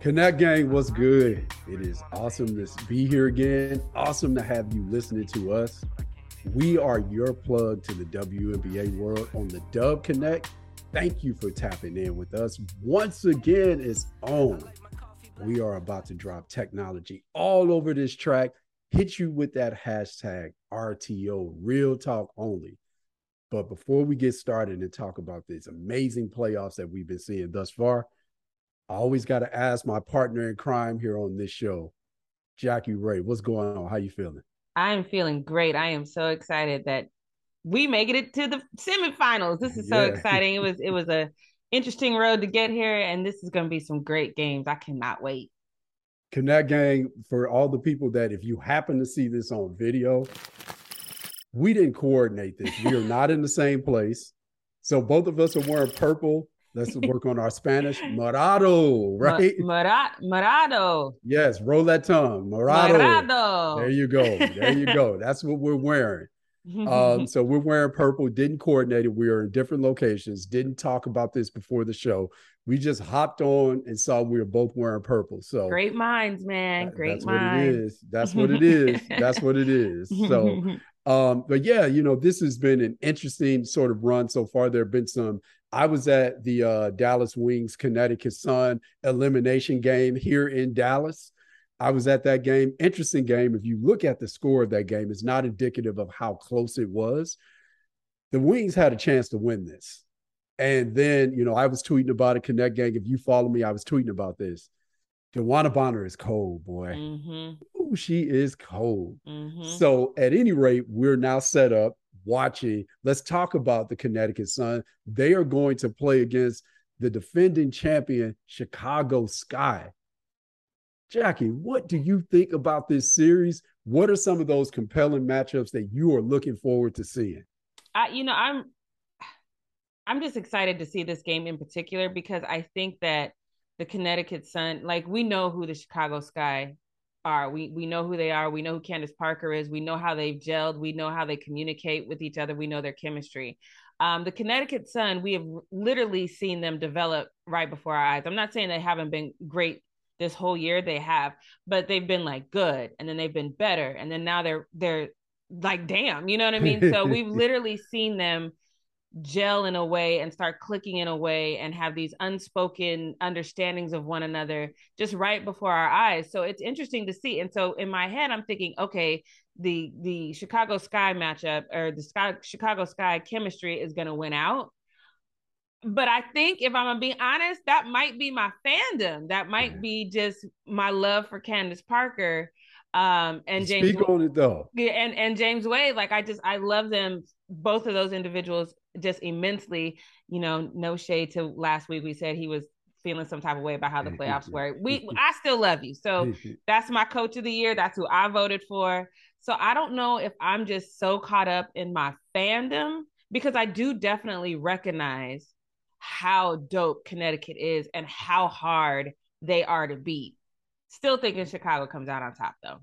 Connect Gang, what's good? It is awesome to be here again. Awesome to have you listening to us. We are your plug to the WNBA world on the Dub Connect. Thank you for tapping in with us. Once again, it's on. We are about to drop technology all over this track. Hit you with that hashtag RTO, real talk only. But before we get started and talk about these amazing playoffs that we've been seeing thus far, I always got to ask my partner in crime here on this show, Jackie Rae, what's going on? How you feeling? I am feeling great. I am so excited that we make it to the semifinals. This is so yeah. exciting. It was it was a interesting road to get here, and this is going to be some great games. I cannot wait. Connect Gang, for all the people that if you happen to see this on video, we didn't coordinate this. We are not in the same place. So both of us are wearing purple Let's work on our Spanish. Morado, right? Mora- morado. Yes, roll that tongue. Morado. morado. There you go. There you go. That's what we're wearing. um, so we're wearing purple, didn't coordinate it. We are in different locations, didn't talk about this before the show. We just hopped on and saw we were both wearing purple. So great minds, man. Great that's minds. What it is. That's what it is. that's what it is. So um, but yeah, you know, this has been an interesting sort of run so far. There have been some I was at the uh, Dallas Wings Connecticut Sun elimination game here in Dallas. I was at that game. Interesting game. If you look at the score of that game, it's not indicative of how close it was. The Wings had a chance to win this. And then, you know, I was tweeting about it, Connect Gang. If you follow me, I was tweeting about this. DeWanna Bonner is cold, boy. Mm-hmm. Ooh, she is cold. Mm-hmm. So, at any rate, we're now set up watching. Let's talk about the Connecticut Sun. They are going to play against the defending champion, Chicago Sky. Jackie, what do you think about this series? What are some of those compelling matchups that you are looking forward to seeing? I, you know, I'm I'm just excited to see this game in particular because I think that the Connecticut Sun, like we know who the Chicago Sky are. We we know who they are. We know who Candace Parker is. We know how they've gelled. We know how they communicate with each other. We know their chemistry. Um, the Connecticut Sun, we have literally seen them develop right before our eyes. I'm not saying they haven't been great this whole year. They have, but they've been like good, and then they've been better, and then now they're they're like damn, you know what I mean? So we've literally seen them gel in a way and start clicking in a way and have these unspoken understandings of one another just right before our eyes. So it's interesting to see. And so in my head i'm thinking okay the the chicago sky matchup or the sky chicago sky chemistry is going to win out. But i think if i'm gonna be honest that might be my fandom. That might be just my love for candace parker um and James Speak on it though. Yeah, and and James Wade, like I just I love them both of those individuals just immensely. You know, no shade to last week. We said he was feeling some type of way about how the playoffs were. We I still love you. So that's my coach of the year. That's who I voted for. So I don't know if I'm just so caught up in my fandom because I do definitely recognize how dope Connecticut is and how hard they are to beat. Still thinking Chicago comes out on top though.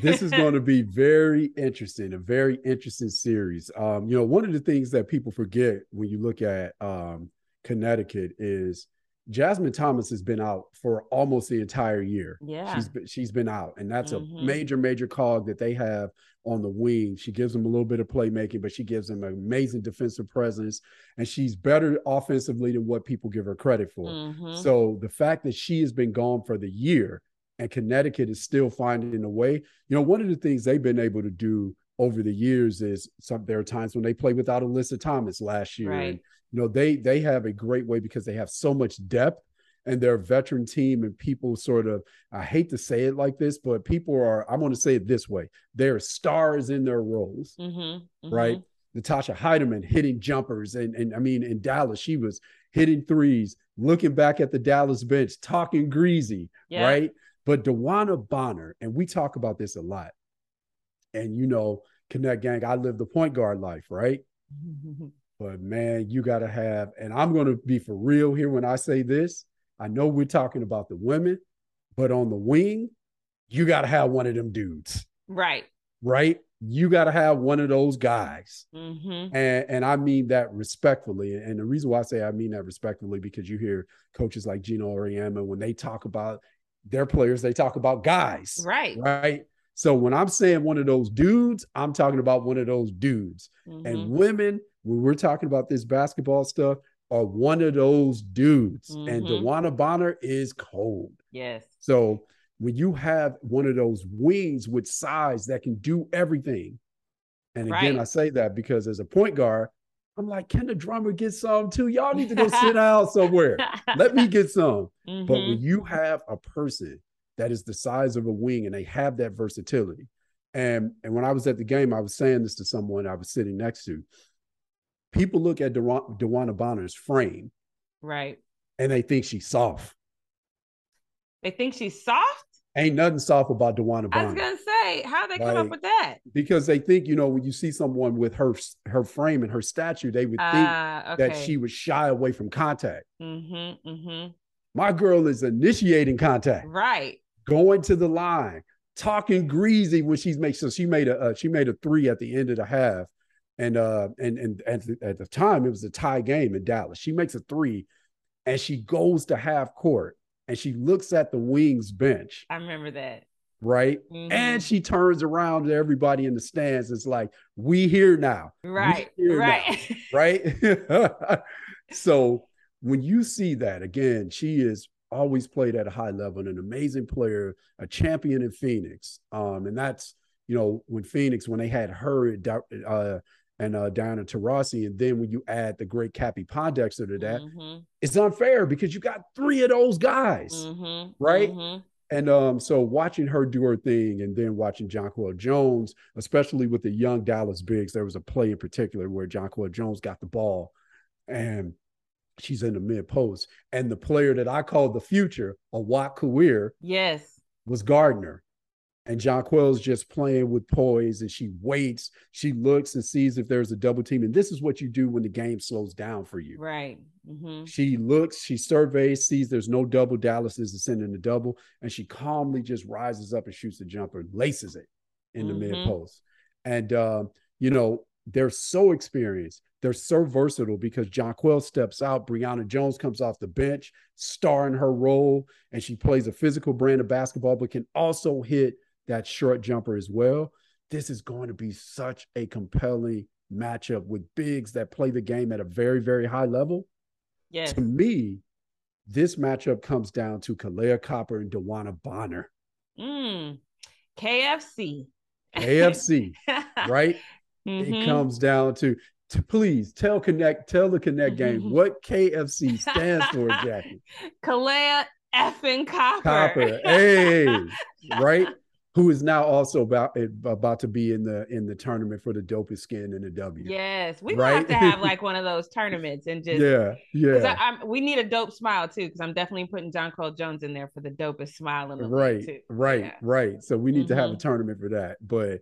This is going to be very interesting, a very interesting series. Um, you know, one of the things that people forget when you look at um, Connecticut is Jasmine Thomas has been out for almost the entire year. Yeah, she's been, she's been out, and that's mm-hmm. a major major cog that they have on the wing. She gives them a little bit of playmaking, but she gives them an amazing defensive presence, and she's better offensively than what people give her credit for. Mm-hmm. So the fact that she has been gone for the year and Connecticut is still finding a way. You know, one of the things they've been able to do over the years is some there are times when they play without Alyssa Thomas last year. Right. And you know, they they have a great way because they have so much depth and they're veteran team and people sort of I hate to say it like this, but people are I'm going to say it this way. They're stars in their roles. Mm-hmm, mm-hmm. Right. Natisha Hiedeman hitting jumpers and and I mean in Dallas she was hitting threes, looking back at the Dallas bench, talking greasy, yeah. right? But DeWanna Bonner, and we talk about this a lot. And you know, Connect Gang, I live the point guard life, right? but man, you got to have, and I'm going to be for real here when I say this. I know we're talking about the women, but on the wing, you got to have one of them dudes. Right. Right. you got to have one of those guys. Mm-hmm. And, and I mean that respectfully. And the reason why I say I mean that respectfully, because you hear coaches like Geno Auriemma, when they talk about their players, they talk about guys. Right. Right. So when I'm saying one of those dudes, I'm talking about one of those dudes. Mm-hmm. And women, when we're talking about this basketball stuff, are one of those dudes. And Mhm. DeWanna Bonner is cold. yes. So when you have one of those wings with size that can do everything, and again, Right. I say that because as a point guard, I'm like, can the drummer get some too? Y'all need to go sit down somewhere. Let me get some. But Mhm. when you have a person that is the size of a wing and they have that versatility, and and when I was at the game, I was saying this to someone I was sitting next to. People look at Dewan- DeWanna Bonner's frame right. and they think she's soft. They think she's soft. Ain't nothing soft about DeWanna I was Bonner. gonna say, how they come up with that? because they think you know when you see someone with her her frame and her statue they would think Ah, okay. that she would shy away from contact Mm-hmm. Mm-hmm. my girl is initiating contact Right. going to the line talking greasy when she's making so she made a uh, she made a three at the end of the half and uh and and at the, at the time it was a tie game in Dallas she makes a three and she goes to half court and she looks at the wings bench I remember that. Right Mhm. and she turns around to everybody in the stands it's like we here now right. here now. Right. right? so when you see that again, she is always played at a high level and an amazing player, a champion in Phoenix. Um, and that's you know when Phoenix when they had her uh, and uh, Diana Taurasi, and then when you add the great Cappie Pondexter to that, Mhm. it's unfair because you got three of those guys. Mhm. right? And um, so watching her do her thing and then watching Jonquel Jones, especially with the young Dallas Bigs, there was a play in particular where Jonquel Jones got the ball and she's in the mid post. And the player that I called the future, Awak Kuier, Yes. was Gardner. And Jonquel's just playing with poise and she waits. She looks and sees if there's a double team. And this is what you do when the game slows down for you. Right. Mm-hmm. She looks, she surveys, sees there's no double. Dallas is sending the double, and she calmly just rises up and shoots the jumper, laces it in the Mhm. mid post. And um, you know, they're so experienced, they're so versatile because Jonquel steps out, Brionna Jones comes off the bench, starring her role, and she plays a physical brand of basketball, but can also hit that short jumper as well. This is going to be such a compelling matchup with bigs that play the game at a very, very high level Yes. to me, this matchup comes down to Kahleah Copper and DeWanna Bonner, Mm. KFC. AFC, right? Mhm. It comes down to, to please tell Connect, tell the Connect game what KFC stands for, Jackie. Kahleah effing Copper. Copper, hey, right? Who is now also about about to be in the in the tournament for the dopest skin in the W. Yes, we gonna have to have like one of those tournaments and just yeah, yeah. I, we need a dope smile too because I'm definitely putting Jonquel Jones in there for the dopest smile in the right too. right Yeah. right so we need to have a Mhm. tournament for that but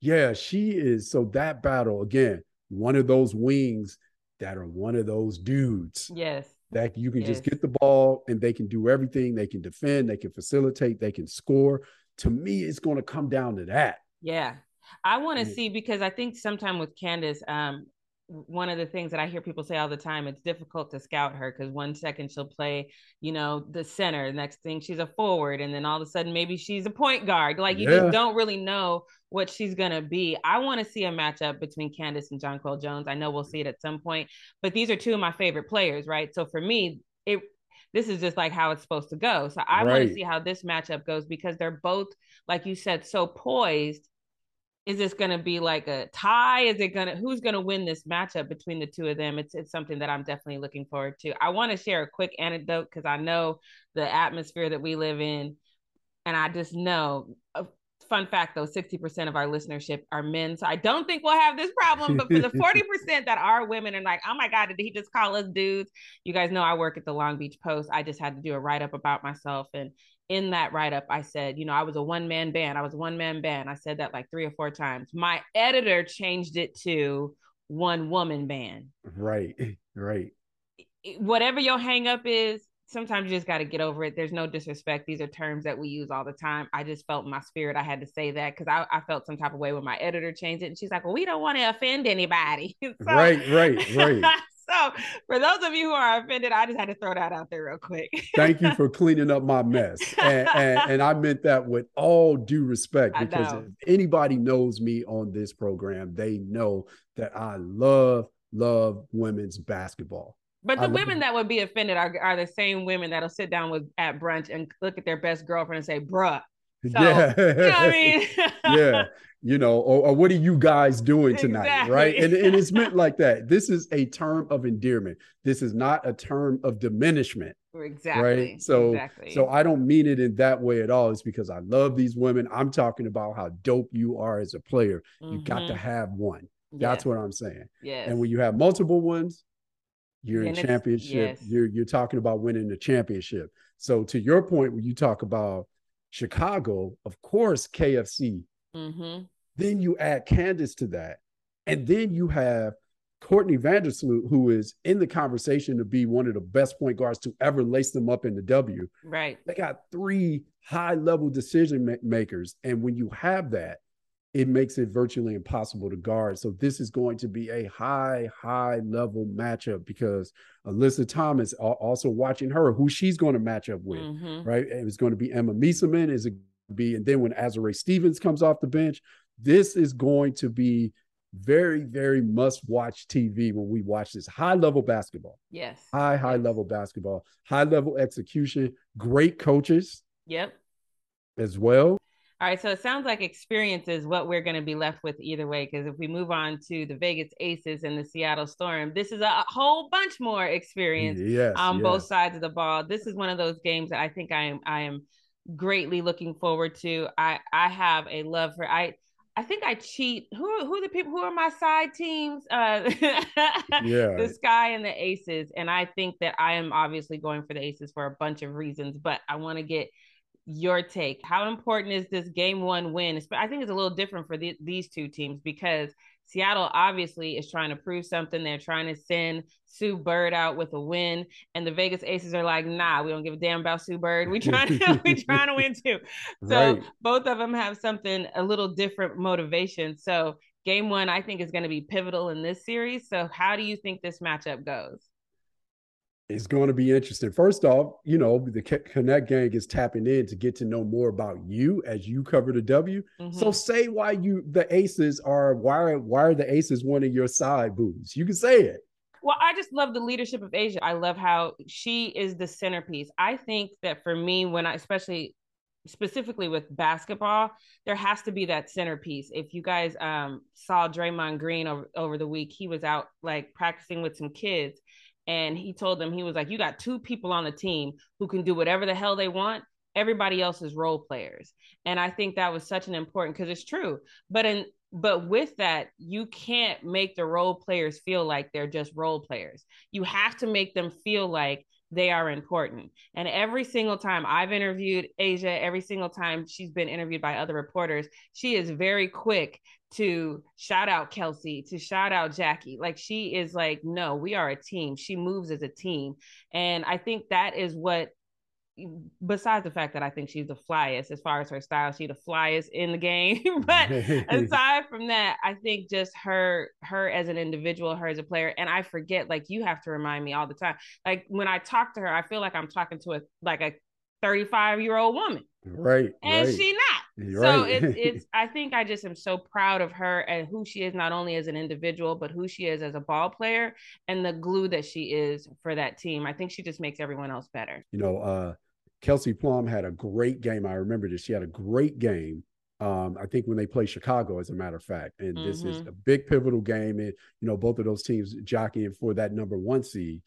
yeah she is so that battle again one of those wings that are one of those dudes Yes. that you can just get the ball and they can do everything they can defend they can facilitate they can score to me it's going to come down to that Yeah. I want to Yeah. see because I think sometime with Candace, um, one of the things that I hear people say all the time, it's difficult to scout her because one second she'll play, you know, the center, the next thing she's a forward, and then all of a sudden maybe she's a point guard. Like you Yeah. just don't really know what she's gonna be. I want to see a matchup between Candace and Jonquel Jones. I know we'll see it at some point, but these are two of my favorite players, right? So for me, it this is just like how it's supposed to go. So I want to see how this matchup goes because they're both, like you said, so poised. Is this going to be like a tie? Is it going to who's going to win this matchup between the two of them? It's it's something that i'm definitely looking forward to. I want to share a quick anecdote because i know the atmosphere that we live in and i just know fun fact though 60% of our listenership are men so i don't think we'll have this problem but for the 40% that are women and like oh my god did he just call us dudes you guys know i work at the long beach post i just had to do a write-up about myself and in that write up, I said, you know, I was a one man band. I was a one man band. I said that like three or four times. My editor changed it to one woman band. right right Whatever your hang up is, sometimes you just got to get over it. There's no disrespect. These are terms that we use all the time. I just felt my spirit. I had to say that because I, I, felt some type of way when my editor changed it. And she's like, well, we don't want to offend anybody. so, right, right, right. so for those of you who are offended, I just had to throw that out there real quick. Thank you for cleaning up my mess. And, and, and I meant that with all due respect because if anybody knows me on this program, they know that I love, love women's basketball. But the women that would be offended are, are the same women that'll sit down with at brunch and look at their best girlfriend and say, bruh. So, yeah. You know I mean? yeah. You know, or, or, what are you guys doing tonight? Exactly. Right. And, and it's meant like that. This is a term of endearment. This is not a term of diminishment. Exactly. Right. So, exactly. so I don't mean it in that way at all. It's because I love these women. I'm talking about how dope you are as a player. Mm-hmm. You got to mm-hmm. have one. That's what I'm saying. Yeah. And when you have multiple ones, you're in championship. Yes. You're you're talking about winning the championship. So to your point, when you talk about Chicago, of course, KFC. Mm-hmm. Then you add Candace to that, and then you have Courtney Vandersloot, who is in the conversation to be one of the best point guards to ever lace them up in the W. Right. They got three high level decision makers, and when you have that, it makes it virtually impossible to guard. So this is going to be a high, high level matchup because Alyssa Thomas, also watching her, who she's going to match up with, mm-hmm. right? It's going to be Emma Meesseman, is it be, and then when Azurá Stevens comes off the bench, this is going to be very, very must watch TV when we watch this high level basketball. Yes. High, high level basketball, high level execution, great coaches. Yep. As well. All right, so it sounds like experience is what we're going to be left with either way. Because if we move on to the Vegas Aces and the Seattle Storm, this is a whole bunch more experience yes, on yes. both sides of the ball. This is one of those games that I think I am I am greatly looking forward to. I I have a love for I. I think I cheat. Who who are the people who are my side teams? Uh, yeah, the Sky and the Aces, and I think that I am obviously going for the Aces for a bunch of reasons. But I want to get your take. How important is this game one win? I think it's a little different for the, these two teams because Seattle obviously is trying to prove something. They're trying to send Sue Bird out with a win, and the Vegas Aces are like, "Nah, we don't give a damn about Sue Bird. We trying to we trying to win too." So right. both of them have something a little different motivation. So game one, I think, is going to be pivotal in this series. So how do you think this matchup goes? It's going to be interesting. First off, you know, the Connect gang is tapping in to get to know more about you as you cover the W. Mm-hmm. So say why you the Aces are why why are the Aces one of your side boots? You can say it. Well, I just love the leadership of A'ja. I love how she is the centerpiece. I think that for me, when I especially specifically with basketball, there has to be that centerpiece. If you guys um, saw Draymond Green over, over the week, he was out like practicing with some kids and he told them he was like you got two people on the team who can do whatever the hell they want. Everybody else is role players. And i think that was such an important because it's true. But in but with that you can't make the role players feel like they're just role players. You have to make them feel like they are important. And every single time I've interviewed A'ja every single time she's been interviewed by other reporters, she is very quick to shout out Kelsey, to shout out Jackie. Like she is like, no, we are a team. She moves as a team. And I think that is what besides the fact that I think she's the flyest as far as her style, she's the flyest in the game. but aside from that, I think just her, her as an individual, her as a player, and I forget, like you have to remind me all the time. Like when I talk to her, I feel like I'm talking to a like a 35 year old woman. Right. And right. she not. You're so right. it's it's I think I just am so proud of her and who she is not only as an individual, but who she is as a ball player and the glue that she is for that team. I think she just makes everyone else better. You know, uh Kelsey Plum had a great game. I remember this. She had a great game. Um, I think when they play Chicago, as a matter of fact, and mm-hmm. this is mm-hmm. a big pivotal game, and you know both of those teams jockeying for that number one seed.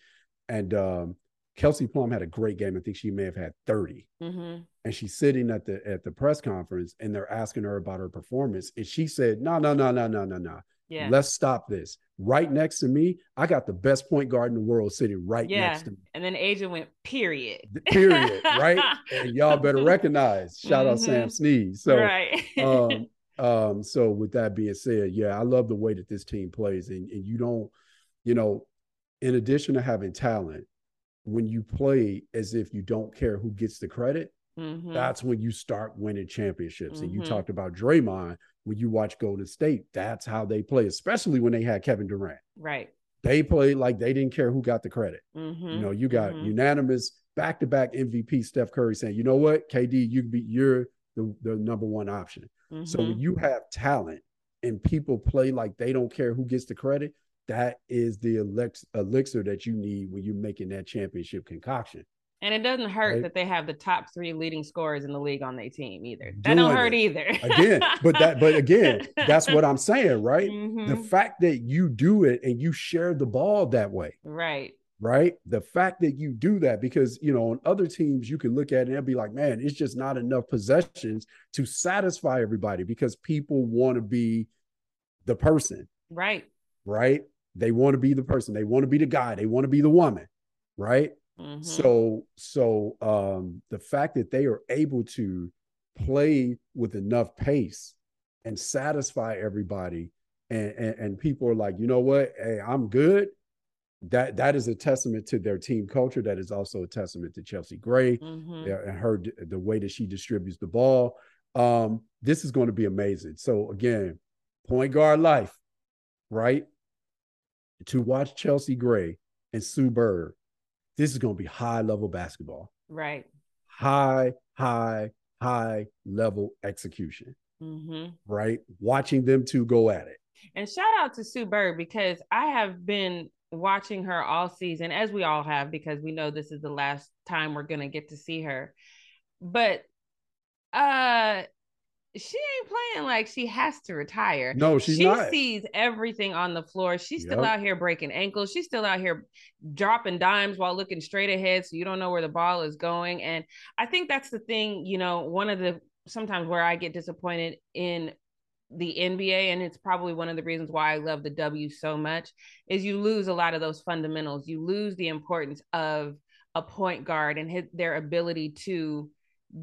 And um, Kelsey Plum had a great game. I think she may have had 30. Mm-hmm. And she's sitting at the at the press conference and they're asking her about her performance. And she said, No, no, no, no, no, no, no. Yeah. Let's stop this. Right next to me, I got the best point guard in the world sitting right yeah. next to me. And then A'ja went, period. Period. right. And y'all better recognize. Shout mm-hmm. out Sam mm-hmm. Snead. So right. um, um, so with that being said, yeah, I love the way that this team plays. And, and you don't, you know, in addition to having talent, when you play as if you don't care who gets the credit, Mhm. that's when you start winning championships. And you Mhm. talked about Draymond when you watch Golden State. That's how they play, especially when they had Kevin Durant. right. They played like they didn't care who got the credit. Mm-hmm. You know, you got Mhm. unanimous back-to-back MVP Steph Curry saying, you know what, KD, you be you're the, the number one option. So Mm-hmm. when you have talent and people play like they don't care who gets the credit, that is the elix- elixir that you need when you're making that championship concoction. And it doesn't hurt Right. that they have the top three leading scorers in the league on their team either. That Doing don't hurt it. either. Again, but that but again, that's what I'm saying, right? The Mhm. fact that you do it and you share the ball that way, right. right? The fact that you do that because you know on other teams you can look at it and be like, man, it's just not enough possessions to satisfy everybody because people want to be the person, Right. right? They want to be the person, they want to be the guy, they want to be the woman, right? Mhm. So so um the fact that they are able to play with enough pace and satisfy everybody and, and and people are like, you know what? Hey, I'm good. That that is a testament to their team culture. That is also a testament to Chelsea Gray Mhm. and her the way that she distributes the ball. Um, this is going to be amazing. So again, point guard life, right? To watch Chelsea Gray and Sue Bird, this is going to be high level basketball, Right. high, high, high level execution, hmm right? Watching them two go at it. And shout out to Sue Bird because I have been watching her all season, as we all have, because we know this is the last time we're gonna get to see her. But uh she ain't playing like she has to retire. No, she's she not. sees everything on the floor. She's still Yep. out here breaking ankles. She's still out here dropping dimes while looking straight ahead, so you don't know where the ball is going. And I think that's the thing. You know, one of the sometimes where I get disappointed in the NBA, and it's probably one of the reasons why I love the W so much, is you lose a lot of those fundamentals. You lose the importance of a point guard and his, their ability to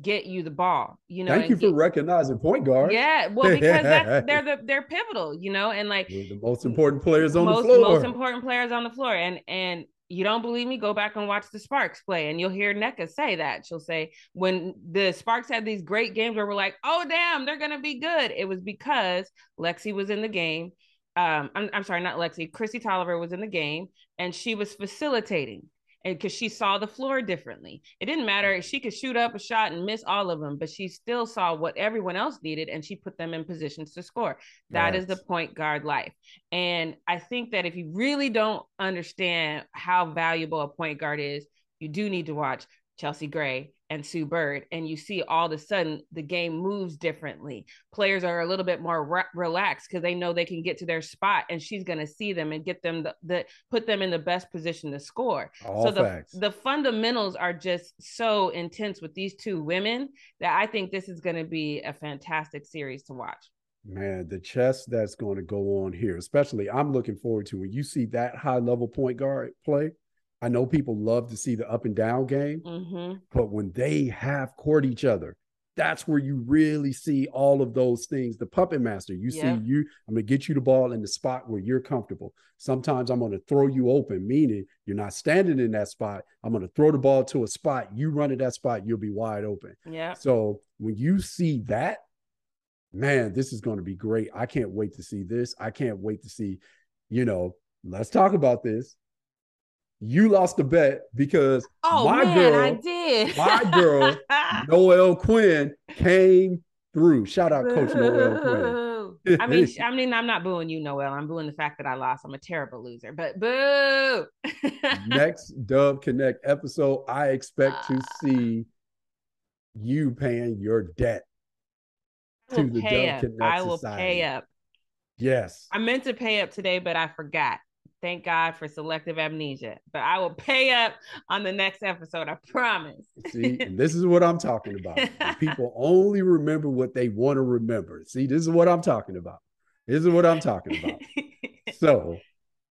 get you the ball. You know, Thank you and for get- recognizing point guard. yeah, well, because that's they're the they're pivotal, you know, and like of the most important players on most the floor. most important players on the floor. And and you don't believe me? Go back and watch the Sparks play, and you'll hear Nneka say that. She'll say when the Sparks had these great games where we're like, oh damn, they're gonna be good. It was because Lexie was in the game. Um, I'm, I'm sorry, not Lexie. Kristi Toliver was in the game, and she was facilitating and because she saw the floor differently. It didn't matter. She could shoot up a shot and miss all of them, but she still saw what everyone else needed and she put them in positions to score. That is the point guard life. And I think that if you really don't understand how valuable a point guard is, you do need to watch Chelsea Gray and Sue Bird, and you see all of a sudden the game moves differently. Players are a little bit more re- relaxed because they know they can get to their spot, and she's going to see them and get them the, the put them in the best position to score. All so the the fundamentals are just so intense with these two women that I think this is going to be a fantastic series to watch. Man, the chess that's going to go on here, especially I'm looking forward to when you see that high level point guard play. I know people love to see the up and down game, hmm but when they half court each other, that's where you really see all of those things. The puppet master, you Yeah. see, you I'm gonna get you the ball in the spot where you're comfortable. Sometimes I'm gonna throw you open, meaning you're not standing in that spot. I'm gonna throw the ball to a spot. You run at that spot, you'll be wide open. Yeah. So when you see that, man, this is going to be great. I can't wait to see this. I can't wait to see, you know, let's talk about this. You lost the bet because Oh my man, girl, I did. my girl, Noelle Quinn came through. Shout out Coach Noelle Quinn. I mean, I mean, I'm not booing you, Noelle. I'm booing the fact that I lost. I'm a terrible loser, but boo. Next Dub Connect episode, I expect to Ah. see you paying your debt. To the Dub. Connect I will Society. pay up. Yes. I meant to pay up today, but I forgot. Thank God for selective amnesia. But I will pay up on the next episode. I promise. See, and this is what I'm talking about. People only remember what they want to remember. See, this is what I'm talking about. This is what I'm talking about. So,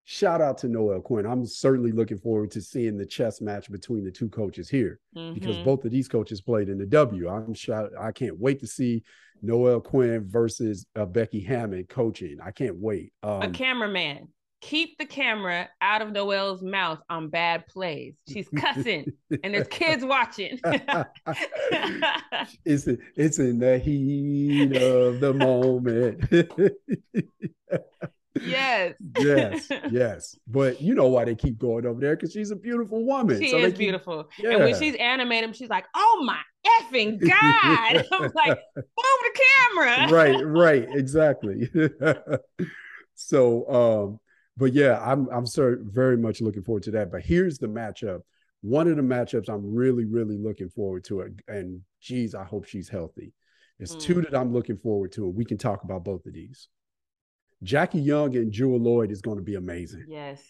shout out to Noelle Quinn. I'm certainly looking forward to seeing the chess match between the two coaches here because Mhm. both of these coaches played in the W. I'm shout. I can't wait to see Noelle Quinn versus uh, Becky Hammon coaching. I can't wait. a Um, cameraman. Keep the camera out of Noelle's mouth on bad plays. She's cussing and there's kids watching. it's it's in the heat of the moment. yes. yes. Yes. But you know why they keep going over there because she's a beautiful woman. She so is keep, beautiful. Yeah. And when she's animating, she's like, "Oh my effing god!" I'm like, "Move the camera." right. Right. Exactly. so, um, but yeah, I'm I'm so very much looking forward to that. But here's the matchup. One of the matchups I'm really, really looking forward to it. And geez, I hope she's healthy. It's mm. two that I'm looking forward to, and we can talk about both of these. Jackie Young and Jewell Loyd is going to be amazing. Yes.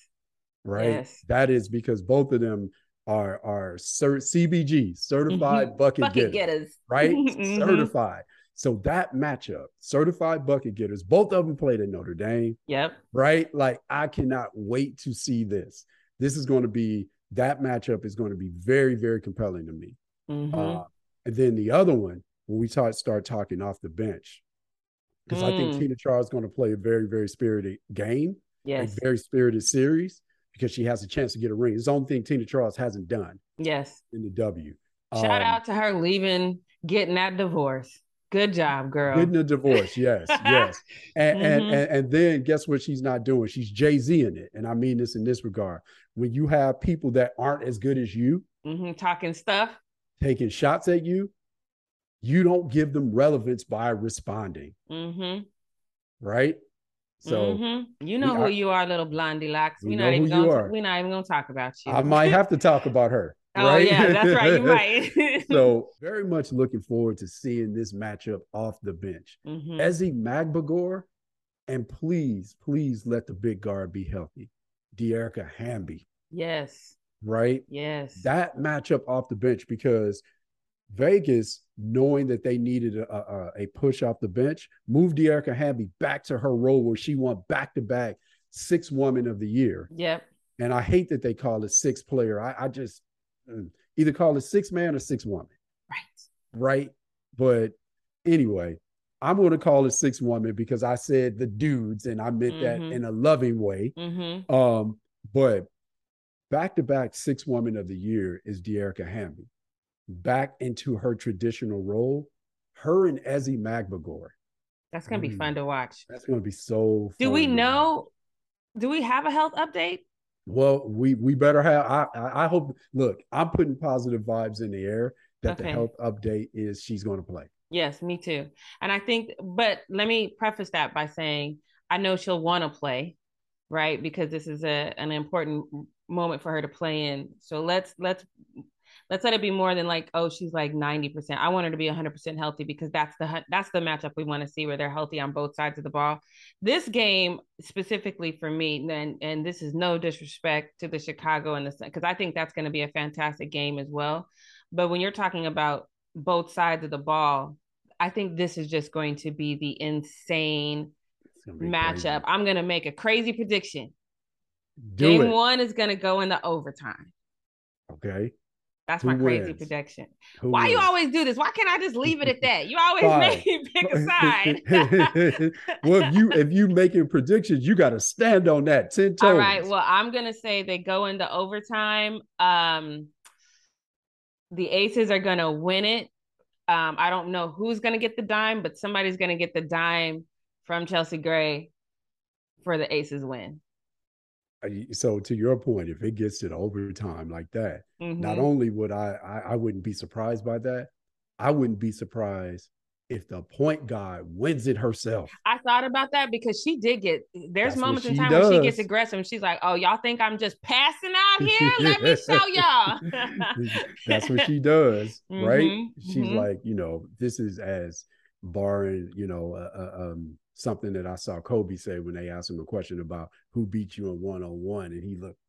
Right. Yes. That is because both of them are are cert- CBG certified mm-hmm. bucket, bucket getters, getters. Right. mm-hmm. Certified. So that matchup, certified bucket getters, both of them played at Notre Dame. Yep. Right. Like I cannot wait to see this. This is going to be that matchup is going to be very very compelling to me. Mm-hmm. Uh, and then the other one, when we start start talking off the bench, because mm. I think mm. Tina Charles is going to play a very, very spirited game, yes, a very spirited series because she has a chance to get a ring. It's the only thing Tina Charles hasn't done. Yes, in the W. Shout um, out to her leaving, getting that divorce. Good job, girl. Getting a divorce, yes, yes. And, mm-hmm. and, and and then guess what she's not doing? She's Jay Z in it, and I mean this in this regard. When you have people that aren't as good as you, mm-hmm. talking stuff, taking shots at you, you don't give them relevance by responding. Mm-hmm. Right? So mm-hmm. you know who you are, little blondie locks. We're not even gonna we're not even gonna talk about you. I might have to talk about her. Oh right? yeah, that's right. You might. so very much looking forward to seeing this matchup off the bench. Mm-hmm. Ezi Magbegor, and please, please let the big guard be healthy. Dearica Hamby. Yes. Right? Yes. That matchup off the bench because Vegas, knowing that they needed a, a, a push off the bench, moved Dearica Hamby back to her role where she won back to back six woman of the year. Yep. And I hate that they call it six player. I, I just either call it six man or six woman. Right. Right. But anyway, I'm going to call it six woman because I said the dudes and I meant mm-hmm. that in a loving way. Mm-hmm. Um, but back to back six woman of the year is Dearica Hamby back into her traditional role, her and Ezi Magbegor. That's gonna mm, be fun to watch. That's gonna be so. Do we know? Do we have a health update? Well, we we better have. I I hope. Look, I'm putting positive vibes in the air that okay. the health update is she's going to play. Yes, me too. And I think, but let me preface that by saying I know she'll want to play, right? Because this is a an important moment for her to play in. So let's let's let's let it be more than like oh she's like 90% i want her to be 100% healthy because that's the that's the matchup we want to see where they're healthy on both sides of the ball. This game specifically for me and and this is no disrespect to the chicago and the because i think that's going to be a fantastic game as well. But when you're talking about both sides of the ball i think this is just going to be the insane matchup crazy. i'm going to make a crazy prediction. Do game it. one is going to go in the overtime. Okay that's Who my crazy wins? prediction. Who Why wins? you always do this? Why can't I just leave it at that? You always make me pick a side. well, if you if you making predictions, you got to stand on that ten toes. All right. Well, I'm gonna say they go into overtime. Um, the Aces are gonna win it. Um, I don't know who's gonna get the dime, but somebody's gonna get the dime from Chelsea Gray for the Aces win so to your point, if it gets to the overtime like that, mm-hmm. not only would I, I, I wouldn't be surprised by that, I wouldn't be surprised if the point guard wins it herself. I thought about that because she did get there's That's moments in time does. when she gets aggressive and she's like, Oh, y'all think I'm just passing out here? Let me show y'all. That's what she does, mm-hmm. right? She's mm-hmm. like, you know, this is as barring, you know, uh, uh, um, something that I saw Kobe say when they asked him a question about who beat you in one on one, and he looked,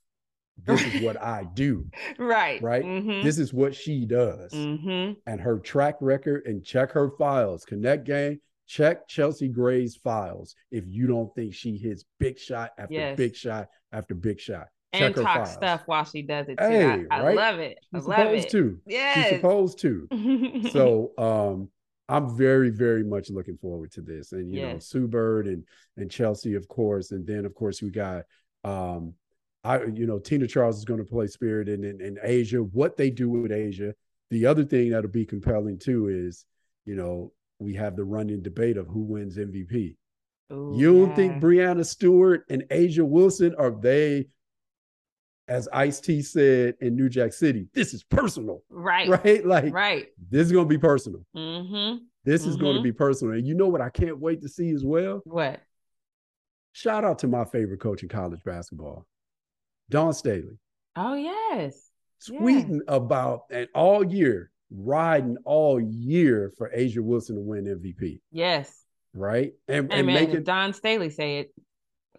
"This is what I do." right. Right. Mm-hmm. This is what she does, mm-hmm. and her track record. And check her files. Connect game. Check Chelsea Gray's files if you don't think she hits big shot after yes. big shot after big shot. Check and talk files. stuff while she does it too. Hey, I, I right? love it. She's I love supposed it. to. Yeah. She's supposed to. so um I'm very, very much looking forward to this. And you yes. know, Sue Bird and and Chelsea, of course, and then of course we got Um, I, you know, Tina Charles is going to play Spirit in, in, A'ja. What they do with A'ja. The other thing that'll be compelling too is, you know, we have the running debate of who wins MVP. Ooh, you don't yeah. think Breanna Stewart and A'ja Wilson are they, as Ice T said in New Jack City, this is personal. Right. Right. Like, right. This is going to be personal. Mm-hmm. This mm-hmm. is going to be personal. And you know what I can't wait to see as well? What? Shout out to my favorite coach in college basketball, Dawn Staley. Oh, yes. Tweeting yeah. about and all year, riding all year for A'ja Wilson to win MVP. Yes. Right. And, and, and man, making Dawn Staley say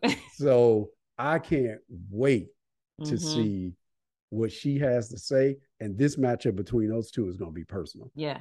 it. so I can't wait to mm-hmm. see what she has to say. And this matchup between those two is going to be personal. Yeah.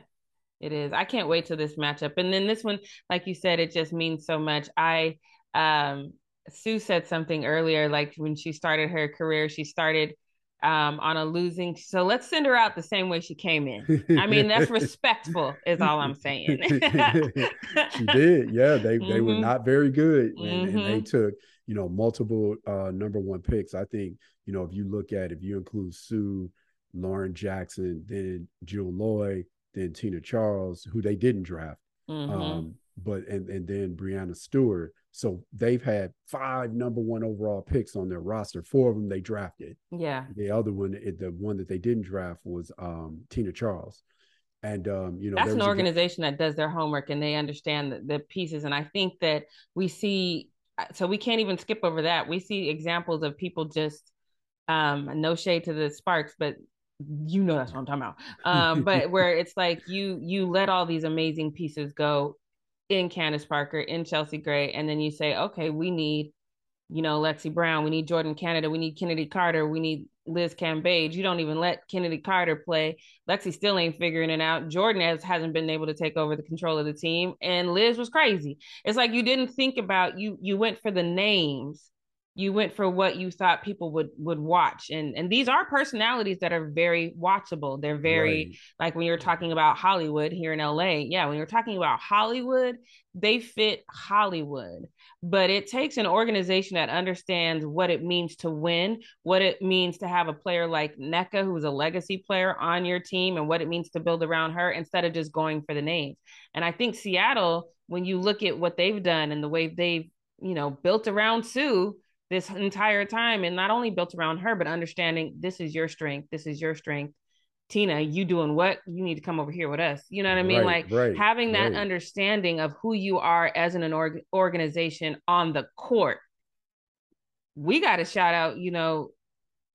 It is. I can't wait to this matchup. And then this one, like you said, it just means so much. I um Sue said something earlier, like when she started her career, she started um on a losing. So let's send her out the same way she came in. I mean, that's respectful, is all I'm saying. she did, yeah. They mm-hmm. they were mm-hmm. not very good, and, mm-hmm. and, they mm-hmm. took you know multiple uh number one picks. I think you know if you look at if you include Sue, Lauren Jackson, then Jewell Loyd, then Tina Charles, who they didn't draft. Mm-hmm. Um, but and and then Breanna Stewart. So they've had five number one overall picks on their roster. Four of them they drafted. Yeah. The other one, the one that they didn't draft was um, Tina Charles. And um, you know that's an organization that does their homework and they understand the, the pieces. And I think that we see so we can't even skip over that. We see examples of people just um, no shade to the Sparks, but you know that's what I'm talking about. Um, but where it's like you you let all these amazing pieces go in Candace Parker, in Chelsea Gray, and then you say, okay, we need, you know, Lexie Brown, we need Jordan Canada, we need Kennedy Carter, we need Liz Cambage. You don't even let Kennedy Carter play. Lexie still ain't figuring it out. Jordan has hasn't been able to take over the control of the team, and Liz was crazy. It's like you didn't think about you. You went for the names you went for what you thought people would would watch. And and these are personalities that are very watchable. They're very right. like when you're talking about hollywood here in la yeah when you're talking about hollywood they fit hollywood. But it takes an organization that understands what it means to win what it means to have a player like nneka who's a legacy player on your team and what it means to build around her instead of just going for the names. And i think seattle when you look at what they've done and the way they've you know built around sue this entire time and not only built around her but understanding this is your strength this is your strength. Tina you doing what? You need to come over here with us. You know what i mean? Right, like right, having that right. understanding of who you are as an org- organization on the court. We got to shout out you know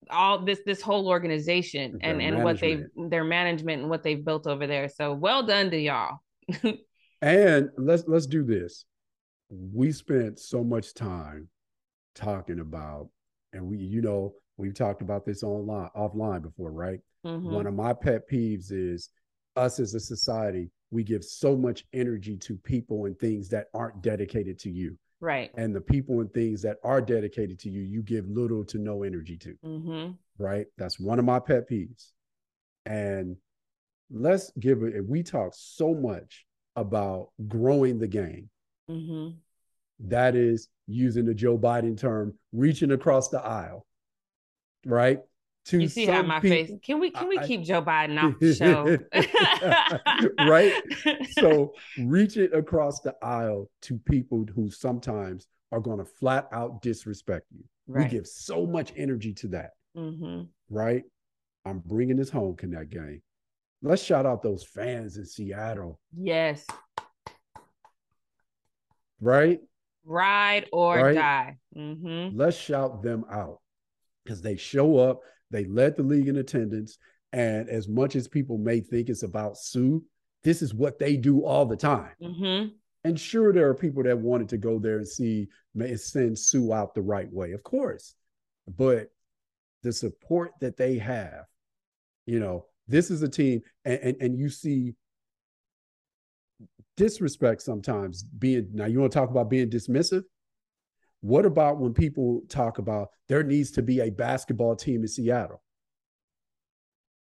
all this this whole organization their and and what they their management and what they've built over there. So well done to y'all. And let's let's do this. We spent so much time talking about, and we, you know, we've talked about this online offline before, right? Mm-hmm. One of my pet peeves is us as a society, we give so much energy to people and things that aren't dedicated to you. Right. And the people and things that are dedicated to you, you give little to no energy to. Mm-hmm. Right. That's one of my pet peeves. And let's give it, we talk so much about growing the game. Mm-hmm. That is using the Joe Biden term, reaching across the aisle, right? To you see how my people, face. Can we can we I, keep Joe Biden off the show? right. So reach it across the aisle to people who sometimes are going to flat out disrespect you. Right. We give so much energy to that. Mm-hmm. Right. I'm bringing this home, Connect Gang. Let's shout out those fans in Seattle. Yes. Right ride or right? die. Mm-hmm. Let's shout them out because they show up, they led the league in attendance. And as much as people may think it's about Sue, this is what they do all the time. Mm-hmm. And sure, there are people that wanted to go there and see, may send Sue out the right way, of course. But the support that they have, you know, this is a team, and, and, and you see disrespect sometimes being now you want to talk about being dismissive what about when people talk about there needs to be a basketball team in seattle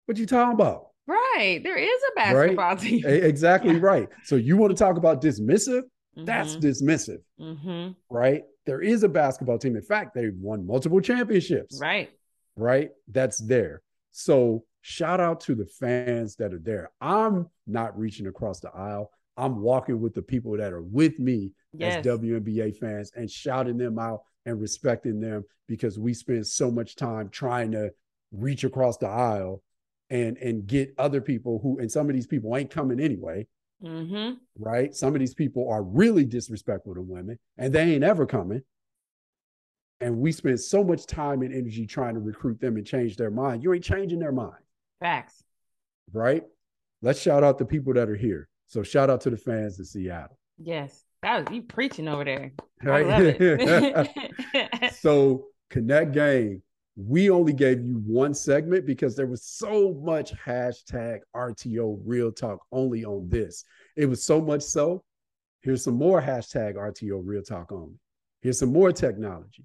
what you talking about right there is a basketball right? team exactly yeah. right so you want to talk about dismissive Mm-hmm. That's dismissive, mm-hmm. right? There is a basketball team. In fact, they've won multiple championships. Right. Right. That's there. So shout out to the fans that are there. I'm not reaching across the aisle. I'm walking with the people that are with me yes. as WNBA fans and shouting them out and respecting them because we spend so much time trying to reach across the aisle and and get other people who and some of these people ain't coming anyway mm-hmm. right? Some of these people are really disrespectful to women and they ain't ever coming. And we spend so much time and energy trying to recruit them and change their mind. You ain't changing their mind. Facts. Right? Let's shout out the people that are here so shout out to the fans in seattle yes that was you preaching over there right? I love it. so connect game we only gave you one segment because there was so much hashtag RTO real talk only on this. It was so much so. Here's some more hashtag RTO real talk only. Here's some more technology.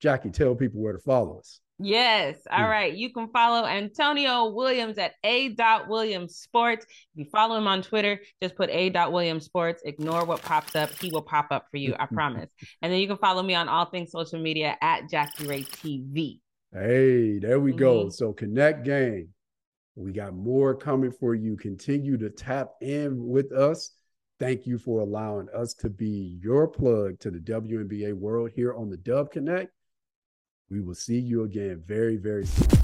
Jackie, tell people where to follow us. Yes. All mm. right. You can follow Antonio Williams at A. Williams Sports. If you follow him on Twitter, just put A. Williams Sports. Ignore what pops up. He will pop up for you. I promise. And then you can follow me on all things social media at Jackie Rae TV. Hey, there we mm-hmm. go. So connect game. We got more coming for you. Continue to tap in with us. Thank you for allowing us to be your plug to the WNBA world here on the Dub Connect. We will see you again very, very soon.